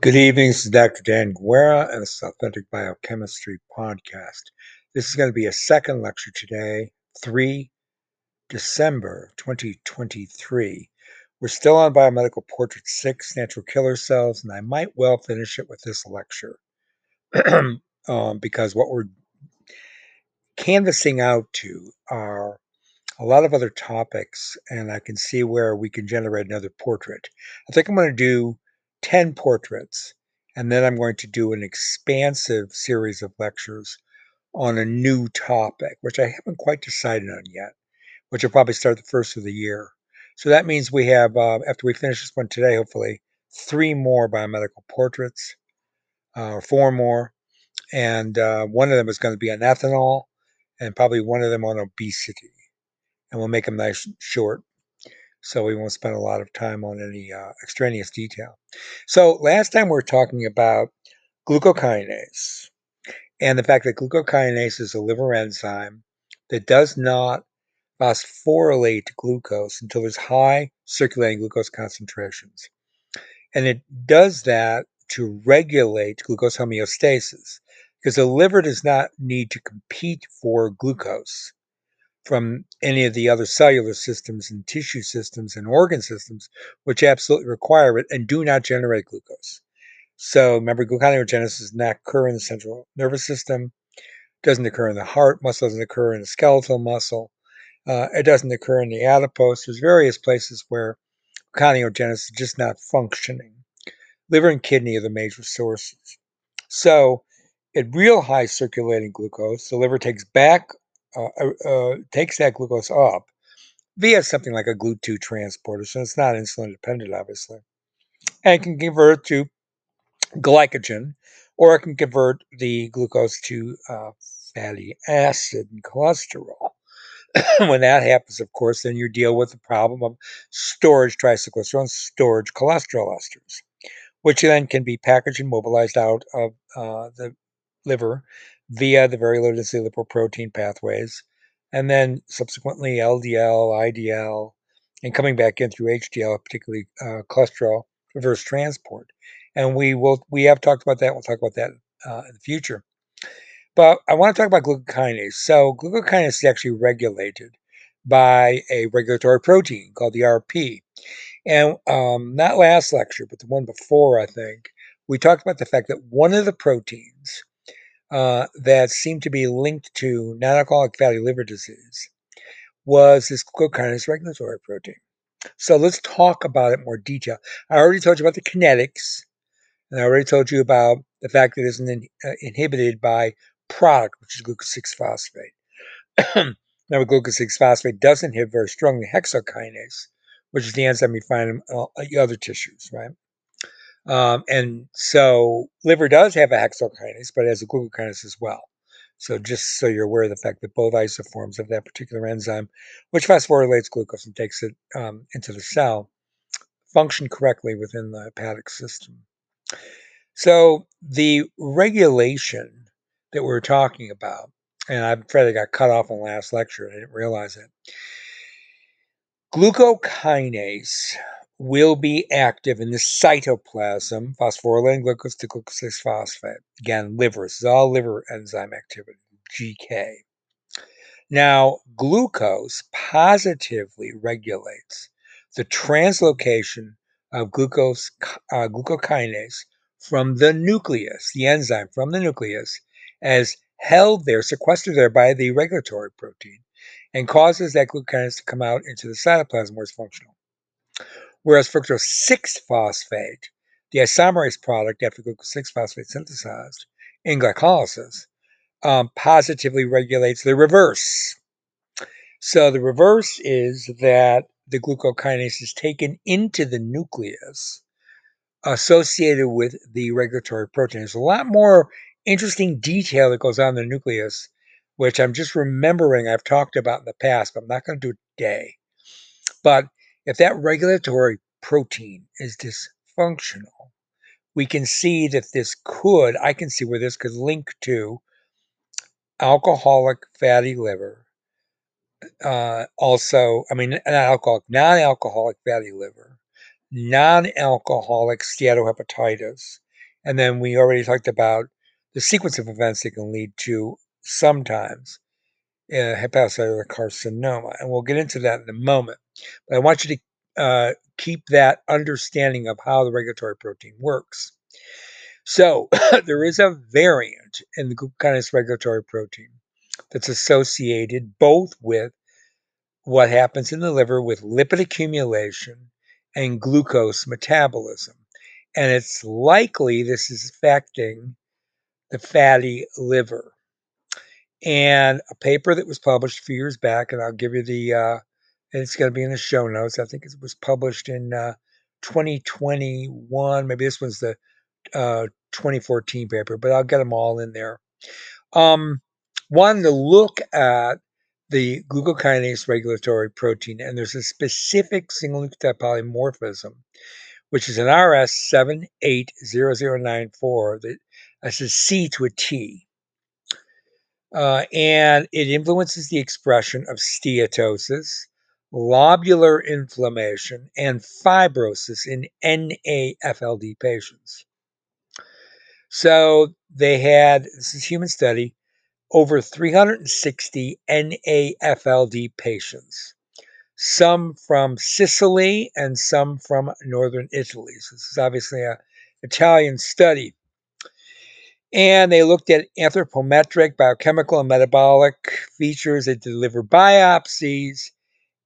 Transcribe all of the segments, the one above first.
Good evening. This is Dr. Dan Guerra, and this is Authentic Biochemistry Podcast. This is going to be a second lecture today, 3 December 2023. We're still on Biomedical Portrait 6, Natural Killer Cells, and I might well finish it with this lecture um, because what we're canvassing out to are a lot of other topics, and I can see where we can generate another portrait. I think I'm going to do 10 portraits, and then I'm going to do an expansive series of lectures on a new topic, which I haven't quite decided on yet, which will probably start the first of the year. So that means we have, uh, after we finish this one today, hopefully, three more biomedical portraits, uh, or four more. And uh, one of them is going to be on ethanol, and probably one of them on obesity. And we'll make them nice short so we won't spend a lot of time on any uh, extraneous detail. So last time we were talking about glucokinase and the fact that glucokinase is a liver enzyme that does not phosphorylate glucose until there's high circulating glucose concentrations. And it does that to regulate glucose homeostasis because the liver does not need to compete for glucose from any of the other cellular systems and tissue systems and organ systems, which absolutely require it and do not generate glucose. So remember, gluconeogenesis does not occur in the central nervous system, doesn't occur in the heart muscle, doesn't occur in the skeletal muscle, uh, it doesn't occur in the adipose. There's various places where gluconeogenesis is just not functioning. Liver and kidney are the major sources. So at real high circulating glucose, the liver takes back uh, uh, uh, takes that glucose up via something like a GLUT2 transporter. So it's not insulin dependent, obviously. And can convert to glycogen, or it can convert the glucose to uh, fatty acid and cholesterol. when that happens, of course, then you deal with the problem of storage triacylglycerol and storage cholesterol esters, which then can be packaged and mobilized out of uh, the liver via the very low density lipoprotein pathways, and then subsequently LDL, IDL, and coming back in through HDL, particularly uh, cholesterol reverse transport. And we will we have talked about that. We'll talk about that uh, in the future. But I want to talk about glucokinase. So glucokinase is actually regulated by a regulatory protein called the RP. And um, not last lecture, but the one before, I think, we talked about the fact that one of the proteins uh, that seemed to be linked to non-alcoholic fatty liver disease was this glucokinase regulatory protein. So let's talk about it more detail. I already told you about the kinetics, and I already told you about the fact that it isn't in, uh, inhibited by product, which is glucose 6 phosphate. now, glucose 6 phosphate doesn't inhibit very strongly hexokinase, which is the enzyme you find in uh, other tissues, right? Um, and so liver does have a hexokinase, but it has a glucokinase as well. So just so you're aware of the fact that both isoforms of that particular enzyme, which phosphorylates glucose and takes it um, into the cell, function correctly within the hepatic system. So the regulation that we're talking about, and I'm afraid I got cut off in the last lecture. I didn't realize it. Glucokinase will be active in the cytoplasm, phosphorylating glucose to glucose 6 phosphate. Again, liver. This is all liver enzyme activity, GK. Now, glucose positively regulates the translocation of glucose uh, glucokinase from the nucleus, the enzyme from the nucleus, as held there, sequestered there by the regulatory protein, and causes that glucokinase to come out into the cytoplasm where it's functional whereas fructose 6 phosphate, the isomerase product after glucose 6 phosphate synthesized in glycolysis, um, positively regulates the reverse. So the reverse is that the glucokinase is taken into the nucleus associated with the regulatory protein. There's a lot more interesting detail that goes on in the nucleus, which I'm just remembering I've talked about in the past, but I'm not going to do it today. But if that regulatory protein is dysfunctional, we can see that this could, I can see where this could link to alcoholic fatty liver. Uh, also, I mean, alcoholic, non alcoholic fatty liver, non alcoholic steatohepatitis, And then we already talked about the sequence of events that can lead to sometimes uh, hepatocellular carcinoma. And we'll get into that in a moment. But I want you to uh, keep that understanding of how the regulatory protein works. So there is a variant in the glucokinase regulatory protein that's associated both with what happens in the liver with lipid accumulation and glucose metabolism. And it's likely this is affecting the fatty liver. And a paper that was published a few years back, and I'll give you the, uh, it's going to be in the show notes. I think it was published in uh, 2021. Maybe this was the uh, 2014 paper, but I'll get them all in there. Um, one to look at the glucokinase regulatory protein, and there's a specific single nucleotide polymorphism, which is an RS780094 that that's a C to a T. Uh, and it influences the expression of steatosis, lobular inflammation, and fibrosis in NAFLD patients. So they had this is human study over 360 NAFLD patients, some from Sicily and some from northern Italy. So this is obviously a Italian study. And they looked at anthropometric, biochemical, and metabolic features. They delivered biopsies.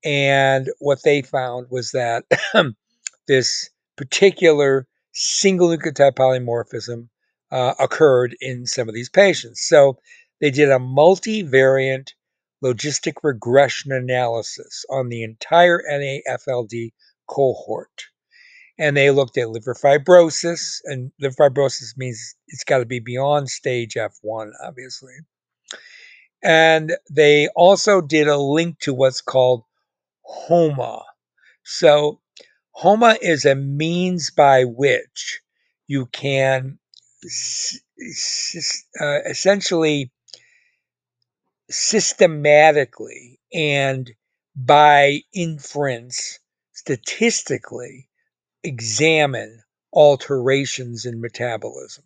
And what they found was that this particular single nucleotide polymorphism uh, occurred in some of these patients. So they did a multivariant logistic regression analysis on the entire NAFLD cohort. And they looked at liver fibrosis, and liver fibrosis means it's got to be beyond stage F1, obviously. And they also did a link to what's called HOMA. So, HOMA is a means by which you can uh, essentially systematically and by inference statistically examine alterations in metabolism.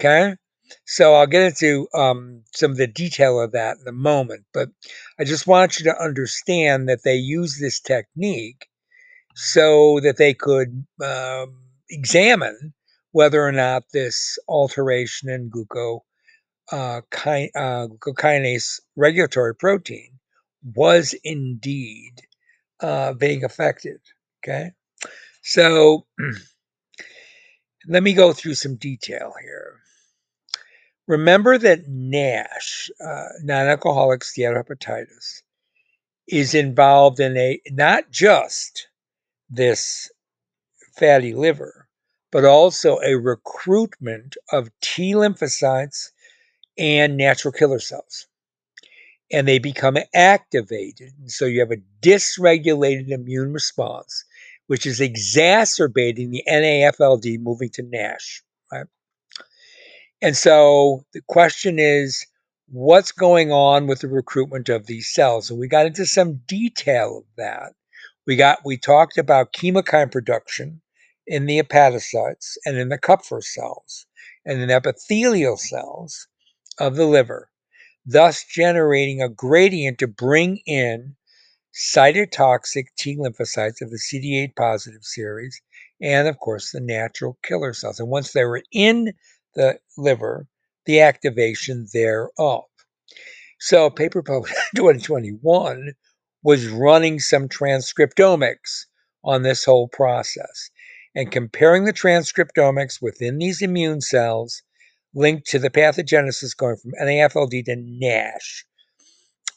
Okay, so I'll get into um, some of the detail of that in a moment, but I just want you to understand that they use this technique so that they could um, examine whether or not this alteration in glucose uh, uh, glucokinase regulatory protein was indeed uh, being affected. Okay, so let me go through some detail here. Remember that NASH, uh, non-alcoholic steatohepatitis, is involved in a not just this fatty liver, but also a recruitment of T lymphocytes and natural killer cells. And they become activated. So you have a dysregulated immune response, which is exacerbating the NAFLD moving to NASH. Right? And so the question is, what's going on with the recruitment of these cells? And we got into some detail of that. We got we talked about chemokine production in the hepatocytes and in the Kupffer cells and in epithelial cells of the liver, thus generating a gradient to bring in cytotoxic T lymphocytes of the CD8 positive series, and of course the natural killer cells. And once they were in the liver, the activation thereof. So, paper published in 2021 was running some transcriptomics on this whole process and comparing the transcriptomics within these immune cells linked to the pathogenesis going from NAFLD to NASH.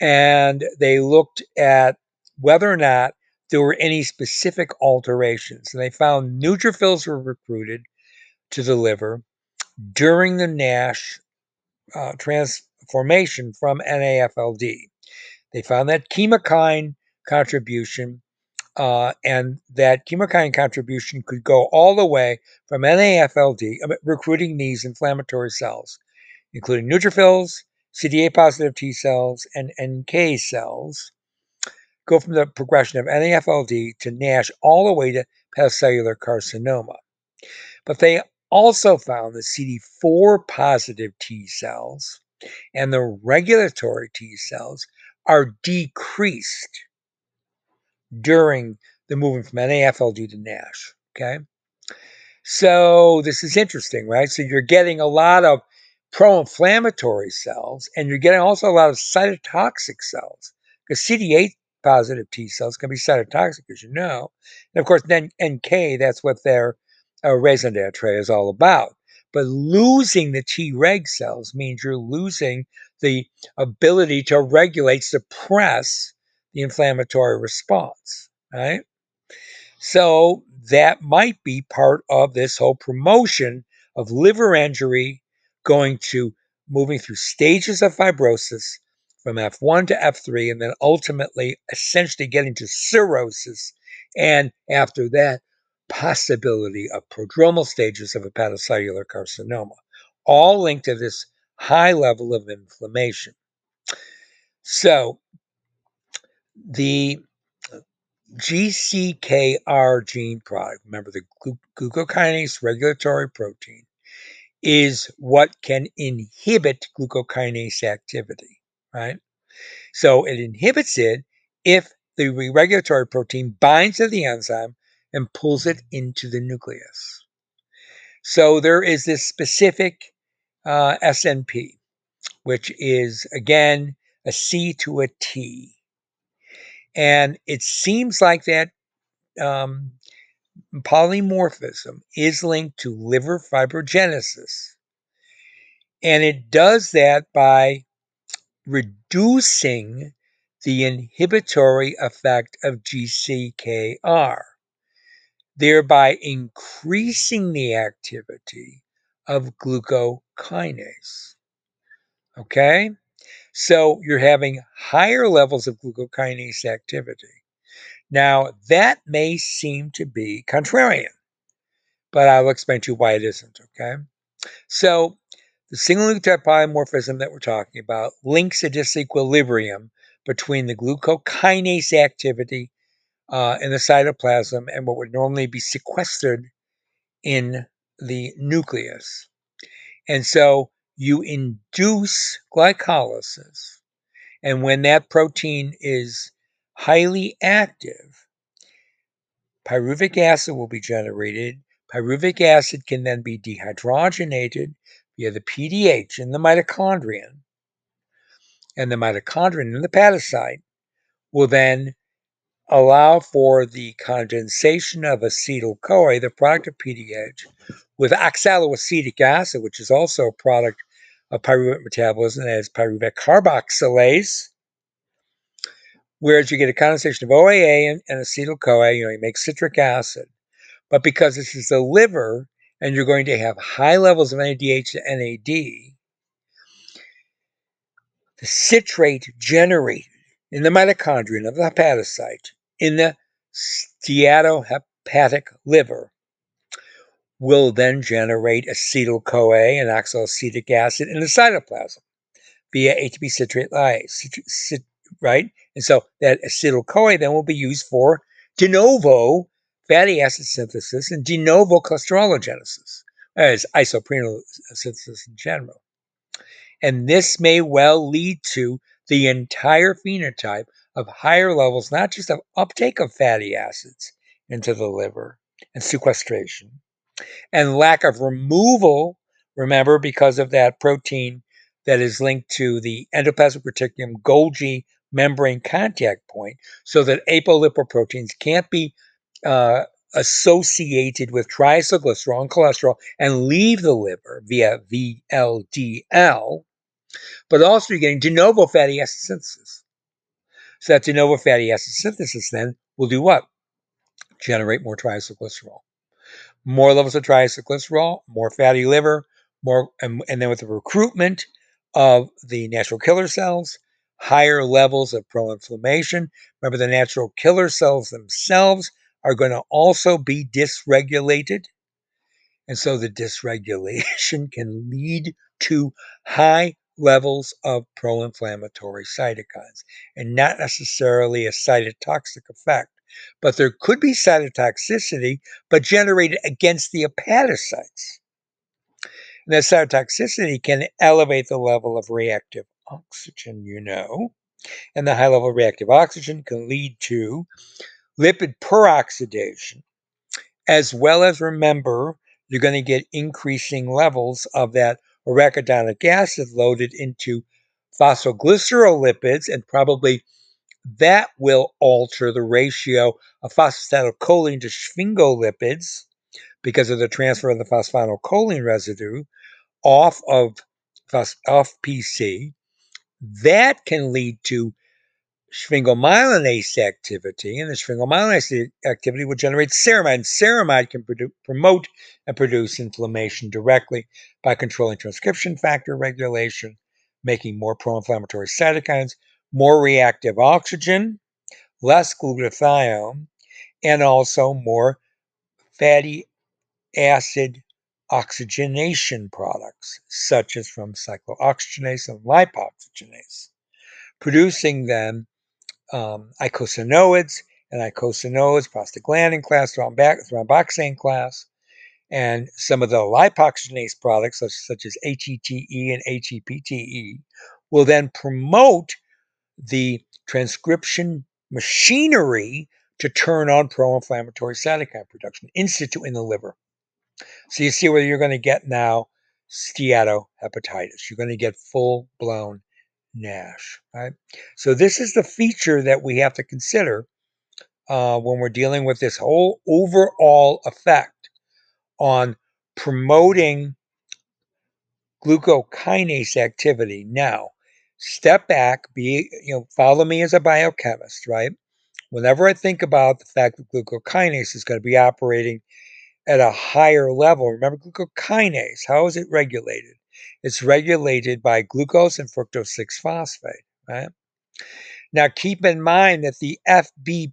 And they looked at whether or not there were any specific alterations. And they found neutrophils were recruited to the liver during the NASH uh, transformation from NAFLD. They found that chemokine contribution uh, and that chemokine contribution could go all the way from NAFLD, recruiting these inflammatory cells, including neutrophils, CD8 positive T cells, and NK cells, go from the progression of NAFLD to NASH all the way to hepatocellular carcinoma. But they also found that CD4 positive T cells and the regulatory T cells are decreased during the movement from NAFLD to NASH. Okay. So this is interesting, right? So you're getting a lot of pro-inflammatory cells, and you're getting also a lot of cytotoxic cells because CD8 positive T cells can be cytotoxic, as you know. And of course, then NK, that's what their uh, raison d'etre is all about. But losing the Treg cells means you're losing the ability to regulate, suppress the inflammatory response, right? So that might be part of this whole promotion of liver injury going to moving through stages of fibrosis from F1 to F3, and then ultimately essentially getting to cirrhosis. And after that, possibility of prodromal stages of hepatocellular carcinoma, all linked to this high level of inflammation. So the GCKR gene product, remember the glucokinase regulatory protein, is what can inhibit glucokinase activity, right? So it inhibits it if the regulatory protein binds to the enzyme and pulls it into the nucleus. So there is this specific uh, SNP, which is again a C to a T. And it seems like that um, polymorphism is linked to liver fibrogenesis. And it does that by reducing the inhibitory effect of GCKR, thereby increasing the activity of glucokinase. Okay? So you're having higher levels of glucokinase activity. Now, that may seem to be contrarian, but I'll explain to you why it isn't, okay? So, the single nucleotide polymorphism that we're talking about links a disequilibrium between the glucokinase activity uh, in the cytoplasm and what would normally be sequestered in the nucleus. And so you induce glycolysis. And when that protein is highly active, pyruvic acid will be generated. Pyruvic acid can then be dehydrogenated via the PDH in the mitochondrion. And the mitochondrion in the hepatocyte will then allow for the condensation of acetyl CoA, the product of PDH, with oxaloacetic acid, which is also a product of pyruvate metabolism, as pyruvate carboxylase, Whereas you get a condensation of OAA and, and acetyl CoA, you know, you make citric acid. But because this is the liver and you're going to have high levels of NADH to NAD, the citrate generated in the mitochondrion of the hepatocyte in the steatohepatic liver will then generate acetyl CoA and oxaloacetic acid in the cytoplasm via ATP citrate lyase, right? And so that acetyl CoA then will be used for de novo fatty acid synthesis and de novo cholesterologenesis, as isoprenyl synthesis in general. And this may well lead to the entire phenotype of higher levels, not just of uptake of fatty acids into the liver and sequestration, and lack of removal, remember, because of that protein that is linked to the endoplasmic reticulum Golgi membrane contact point so that apolipoproteins can't be uh, associated with triacylglycerol and cholesterol and leave the liver via VLDL, but also you're getting de novo fatty acid synthesis. So that de novo fatty acid synthesis then will do what? Generate more triacylglycerol. More levels of triacylglycerol, more fatty liver, more, and, and then with the recruitment of the natural killer cells, higher levels of pro inflammation. Remember, the natural killer cells themselves are going to also be dysregulated. And so the dysregulation can lead to high levels of pro inflammatory cytokines and not necessarily a cytotoxic effect. But there could be cytotoxicity, but generated against the hepatocytes. And that cytotoxicity can elevate the level of reactive oxygen, you know. And the high level of reactive oxygen can lead to lipid peroxidation, as well as remember, you're going to get increasing levels of that arachidonic acid loaded into phosphoglycerolipids, and probably that will alter the ratio of phosphatidylcholine to sphingolipids because of the transfer of the phosphatidylcholine residue off of off PC. That can lead to sphingomyelinase activity, and the sphingomyelinase activity will generate ceramide. Ceramide can produ- promote and produce inflammation directly by controlling transcription factor regulation, making more pro-inflammatory cytokines, more reactive oxygen, less glutathione, and also more fatty acid oxygenation products, such as from cyclooxygenase and lipoxygenase, producing then um, and eicosanoids, prostaglandin class, thromboxane class, and some of the lipoxygenase products, such, such as HETE and HPETE, will then promote the transcription machinery to turn on pro-inflammatory cytokine production in situ in the liver. So you see where you're going to get now steatohepatitis. You're going to get full-blown NASH, right? So this is the feature that we have to consider uh, when we're dealing with this whole overall effect on promoting glucokinase activity. Now, step back, be you know, follow me as a biochemist, right? Whenever I think about the fact that glucokinase is going to be operating at a higher level, remember glucokinase, how is it regulated? It's regulated by glucose and fructose 6 phosphate, right? Now keep in mind that the FBPase,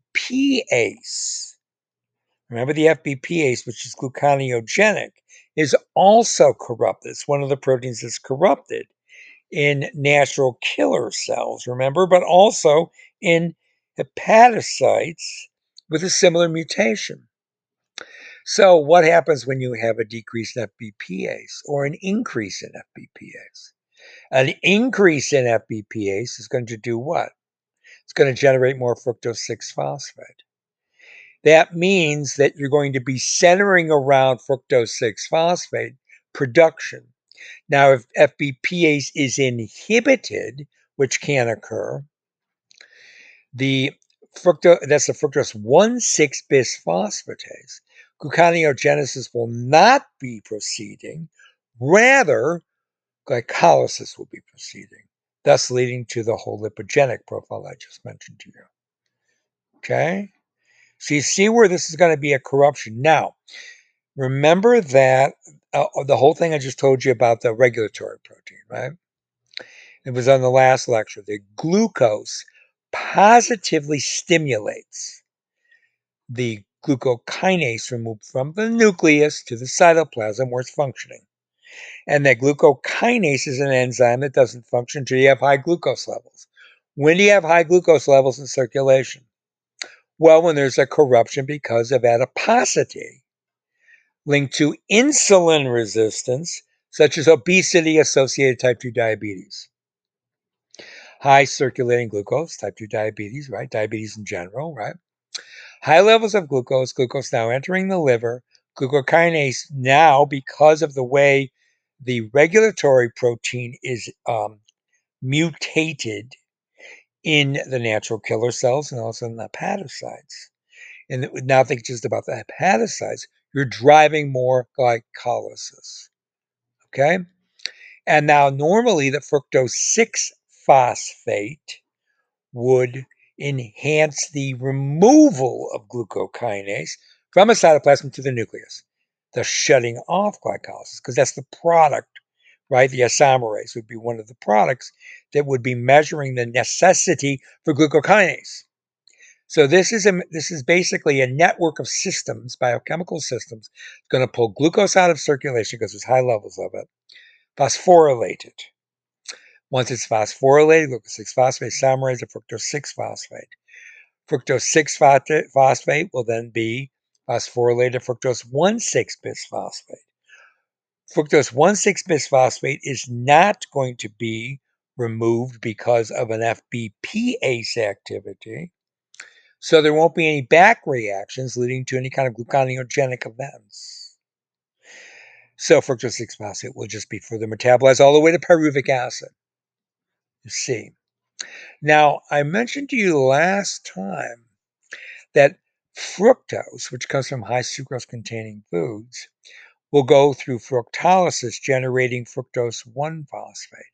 remember the FBPase, which is gluconeogenic, is also corrupted. It's one of the proteins that's corrupted in natural killer cells, remember, but also in hepatocytes with a similar mutation. So, what happens when you have a decrease in FBPase or an increase in FBPase? An increase in FBPase is going to do what? It's going to generate more fructose 6 phosphate. That means that you're going to be centering around fructose 6 phosphate production. Now, if FBPase is inhibited, which can occur, the fructose that's the fructose 1,6 bisphosphatase gluconeogenesis will not be proceeding. Rather, glycolysis will be proceeding, thus leading to the whole lipogenic profile I just mentioned to you. Okay? So you see where this is going to be a corruption. Now, remember that uh, the whole thing I just told you about the regulatory protein, right? It was on the last lecture. The glucose positively stimulates the glucokinase removed from the nucleus to the cytoplasm where it's functioning. And that glucokinase is an enzyme that doesn't function until you have high glucose levels. When do you have high glucose levels in circulation? Well, when there's a corruption because of adiposity linked to insulin resistance, such as obesity associated type 2 diabetes. High circulating glucose, type 2 diabetes, right? Diabetes in general, right? High levels of glucose, glucose now entering the liver, glucokinase now, because of the way the regulatory protein is um, mutated in the natural killer cells and also in the hepatocytes. And now think just about the hepatocytes, you're driving more glycolysis. Okay? And now normally the fructose 6 phosphate would enhance the removal of glucokinase from a cytoplasm to the nucleus, the shutting off glycolysis, because that's the product, right? The isomerase would be one of the products that would be measuring the necessity for glucokinase. So this is a this is basically a network of systems, biochemical systems, going to pull glucose out of circulation because there's high levels of it, phosphorylate it, once it's phosphorylated, glucose 6 phosphate isomerase to fructose 6 phosphate. Fructose 6 phosphate will then be phosphorylated to fructose 1 6 bisphosphate. fructose 1,6-bisphosphate is not going to be removed because of an FBPase activity. So there won't be any back reactions leading to any kind of gluconeogenic events. So fructose 6-phosphate will just be further metabolized all the way to pyruvic acid. You see. Now, I mentioned to you last time that fructose, which comes from high sucrose containing foods, will go through fructolysis generating fructose 1 phosphate.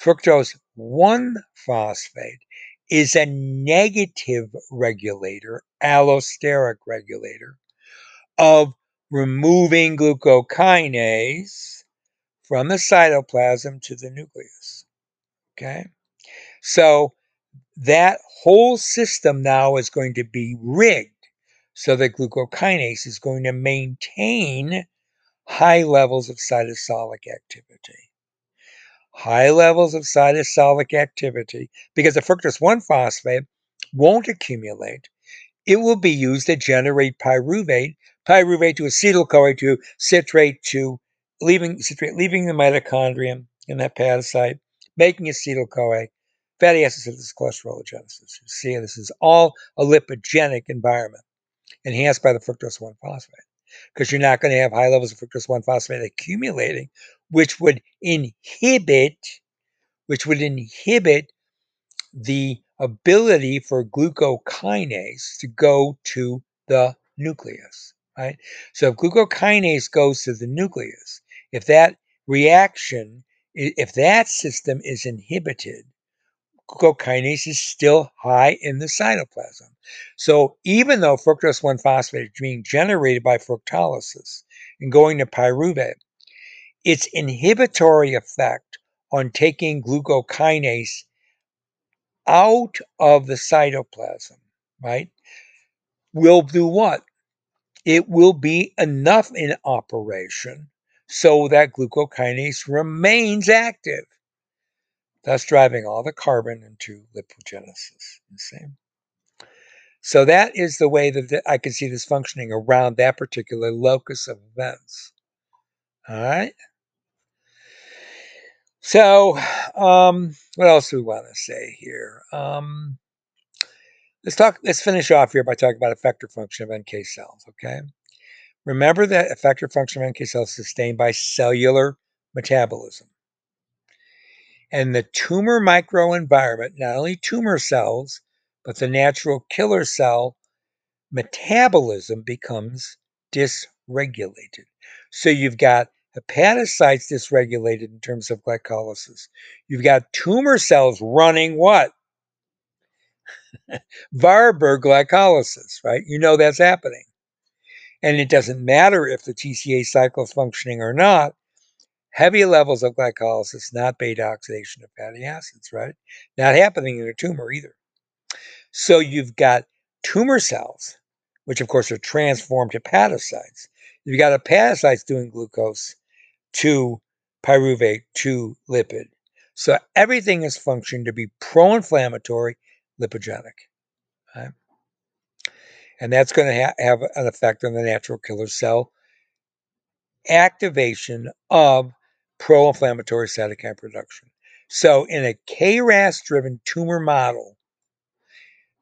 Fructose 1 phosphate is a negative regulator, allosteric regulator, of removing glucokinase from the cytoplasm to the nucleus. Okay? So that whole system now is going to be rigged so that glucokinase is going to maintain high levels of cytosolic activity. High levels of cytosolic activity, because the fructose 1 phosphate won't accumulate, it will be used to generate pyruvate, pyruvate to acetyl-CoA to citrate to leaving citrate, leaving the mitochondrium in that hepatocyte, making acetyl-CoA, fatty acid synthesis, cholesterologenesis. You see, this is all a lipogenic environment enhanced by the fructose 1 phosphate because you're not going to have high levels of fructose 1 phosphate accumulating, which would inhibit, which would inhibit the ability for glucokinase to go to the nucleus, right? So if glucokinase goes to the nucleus, if that reaction, if that system is inhibited, glucokinase is still high in the cytoplasm. So even though fructose 1 phosphate is being generated by fructolysis and going to pyruvate, its inhibitory effect on taking glucokinase out of the cytoplasm, right, will do what? It will be enough in operation so that glucokinase remains active thus driving all the carbon into lipogenesis. You see? So that is the way that I can see this functioning around that particular locus of events. All right. So, um, what else do we want to say here? Um, let's talk. Let's finish off here by talking about effector function of NK cells. Okay. Remember that effector function of NK cells is sustained by cellular metabolism. And the tumor microenvironment, not only tumor cells, but the natural killer cell metabolism becomes dysregulated. So you've got hepatocytes dysregulated in terms of glycolysis. You've got tumor cells running what? Warburg glycolysis, right? You know that's happening. And it doesn't matter if the TCA cycle is functioning or not, heavy levels of glycolysis, not beta oxidation of fatty acids, right? Not happening in a tumor either. So you've got tumor cells, which of course are transformed to hepatocytes. You've got hepatocytes doing glucose to pyruvate to lipid. So everything is functioning to be pro-inflammatory, lipogenic. Right? And that's going to ha- have an effect on the natural killer cell activation of pro inflammatory cytokine production. So, in a KRAS driven tumor model,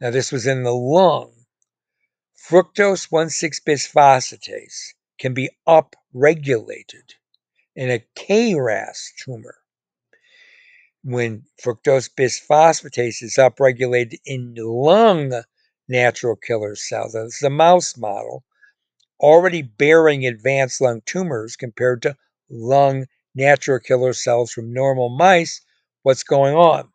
now this was in the lung, fructose 1,6 bisphosphatase can be upregulated in a KRAS tumor. When fructose bisphosphatase is upregulated in the lung natural killer this is a mouse model, already bearing advanced lung tumors compared to lung natural killer cells from normal mice, what's going on?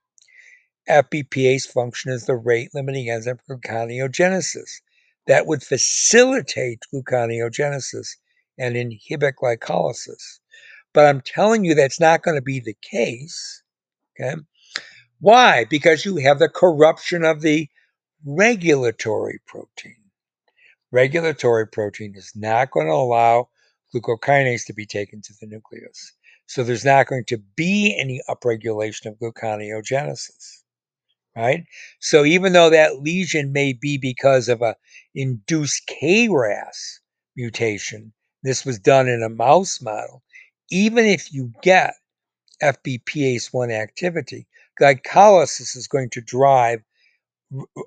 FBPase function is the rate limiting enzyme for gluconeogenesis. That would facilitate gluconeogenesis and inhibit glycolysis. But I'm telling you that's not going to be the case. Okay. Why? Because you have the corruption of the regulatory protein. Regulatory protein is not going to allow glucokinase to be taken to the nucleus. So there's not going to be any upregulation of gluconeogenesis, right? So even though that lesion may be because of a induced KRAS mutation, this was done in a mouse model, even if you get FBPase1 activity, glycolysis is going to drive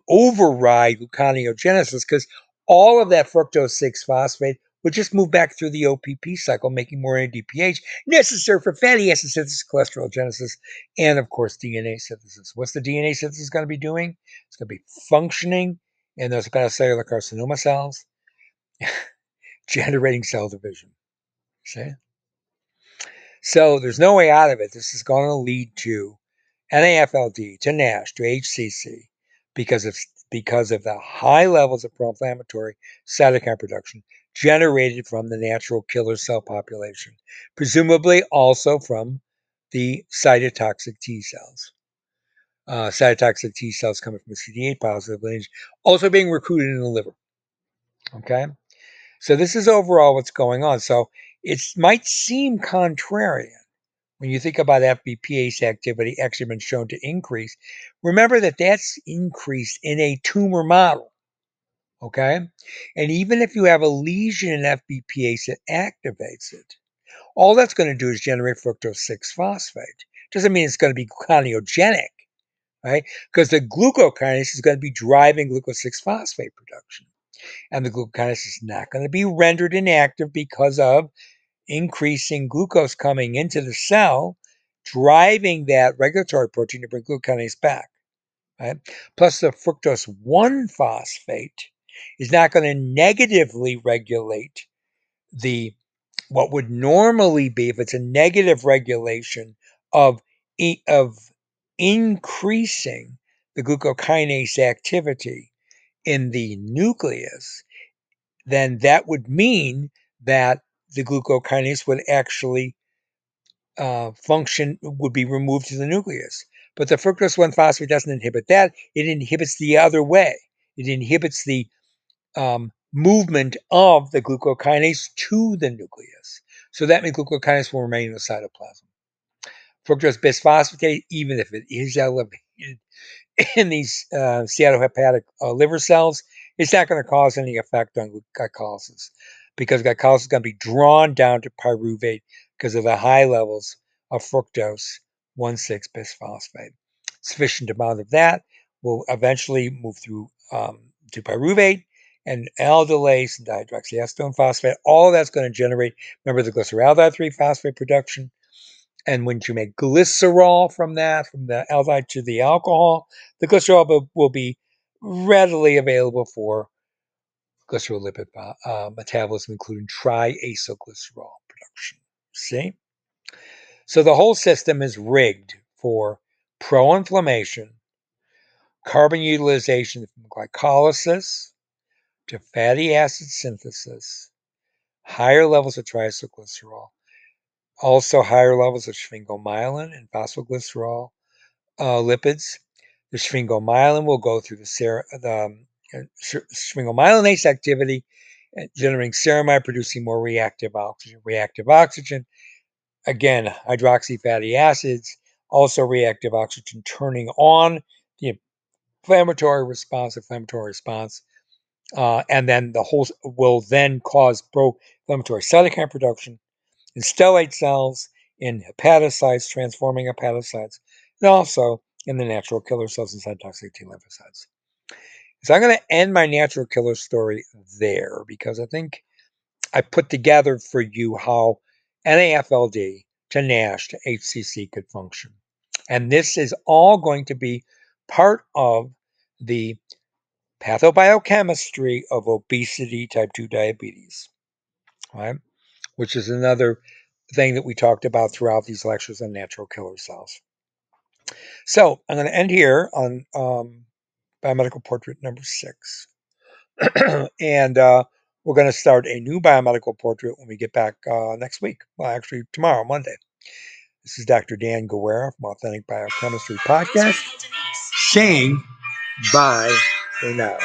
override gluconeogenesis because all of that fructose 6 phosphate would just move back through the OPP cycle, making more NADPH necessary for fatty acid synthesis, cholesterol genesis, and of course DNA synthesis. What's the DNA synthesis going to be doing? It's going to be functioning in those hepatocellular carcinoma cells, generating cell division. See? So there's no way out of it. This is going to lead to NAFLD, to NASH, to HCC, because of because of the high levels of pro-inflammatory cytokine production generated from the natural killer cell population, presumably also from the cytotoxic T cells. Uh, cytotoxic T cells coming from the CD8 positive lineage, also being recruited in the liver. Okay, so this is overall what's going on. So it might seem contrarian when you think about FBPase activity actually been shown to increase. Remember that that's increased in a tumor model. Okay. And even if you have a lesion in FBPase that activates it, all that's going to do is generate fructose 6 phosphate. Doesn't mean it's going to be gluconeogenic, right? Because the glucokinase is going to be driving glucose 6 phosphate production. And the glucokinase is not going to be rendered inactive because of increasing glucose coming into the cell, driving that regulatory protein to bring glucokinase back. Right? Plus, the fructose 1 phosphate is not going to negatively regulate the what would normally be if it's a negative regulation of of increasing the glucokinase activity in the nucleus then that would mean that the glucokinase would actually uh, function would be removed to the nucleus but the fructose 1 phosphate doesn't inhibit that it inhibits the other way it inhibits the um, movement of the glucokinase to the nucleus. So that means glucokinase will remain in the cytoplasm. Fructose bisphosphate, even if it is elevated in these uh, steatohepatic uh, liver cells, it's not going to cause any effect on glycolysis because glycolysis is going to be drawn down to pyruvate because of the high levels of fructose one, 1,6 bisphosphate. Sufficient amount of that will eventually move through um, to pyruvate and aldolase and dihydroxyacetone phosphate. All that's going to generate, remember the glyceraldehyde 3 phosphate production. And when you make glycerol from that, from the aldehyde to the alcohol, the glycerol will be readily available for glycerolipid uh, metabolism, including triacylglycerol production. See? So the whole system is rigged for pro inflammation, carbon utilization from glycolysis, to fatty acid synthesis, higher levels of triacylglycerol, also higher levels of sphingomyelin and phosphoglycerol uh, lipids. The sphingomyelin will go through the, ser- the um, uh, sphingomyelinase activity, uh, generating ceramide, producing more reactive oxygen. Reactive oxygen, again, hydroxy fatty acids, also reactive oxygen, turning on the inflammatory response, inflammatory response uh, and then the whole will then cause pro-inflammatory cytokine production in stellate cells, in hepatocytes, transforming hepatocytes, and also in the natural killer cells and cytotoxic T lymphocytes. So I'm going to end my natural killer story there because I think I put together for you how NAFLD to NASH to HCC could function. And this is all going to be part of the pathobiochemistry of obesity type 2 diabetes, right? Which is another thing that we talked about throughout these lectures on natural killer cells. So I'm going to end here on um, biomedical portrait number six. and uh, we're going to start a new biomedical portrait when we get back uh, next week. Well, actually, tomorrow, Monday. This is Dr. Dan Guerra from Authentic Biochemistry Podcast saying bye for now.